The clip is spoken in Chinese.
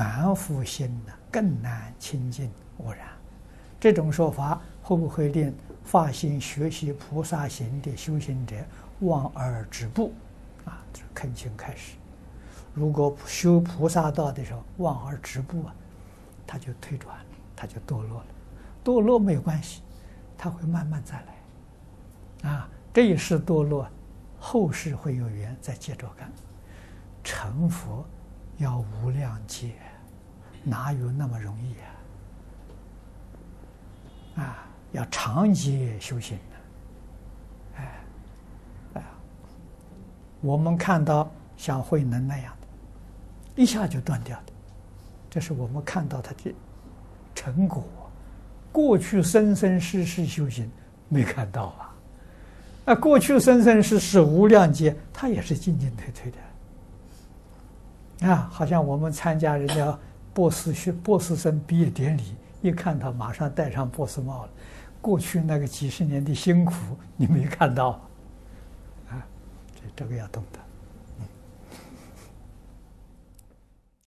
凡夫心呢更难清净污染。这种说法会不会令发心学习菩萨行的修行者望而止步？啊，这恳请开始。如果修菩萨道的时候望而止步啊，他就退转，他就堕落了。堕落没有关系，他会慢慢再来。啊，这一世堕落，后世会有缘再接着干。成佛要无量劫，哪有那么容易啊？啊，要长期修行的。哎，哎，我们看到像慧能那样的，一下就断掉的，这是我们看到他的成果。过去生生世世修行没看到啊，啊，过去生生世世无量劫，他也是进进退退的。啊，好像我们参加人家博士学博士生毕业典礼，一看他马上戴上博士帽了。过去那个几十年的辛苦，你没看到啊？这这个要懂得。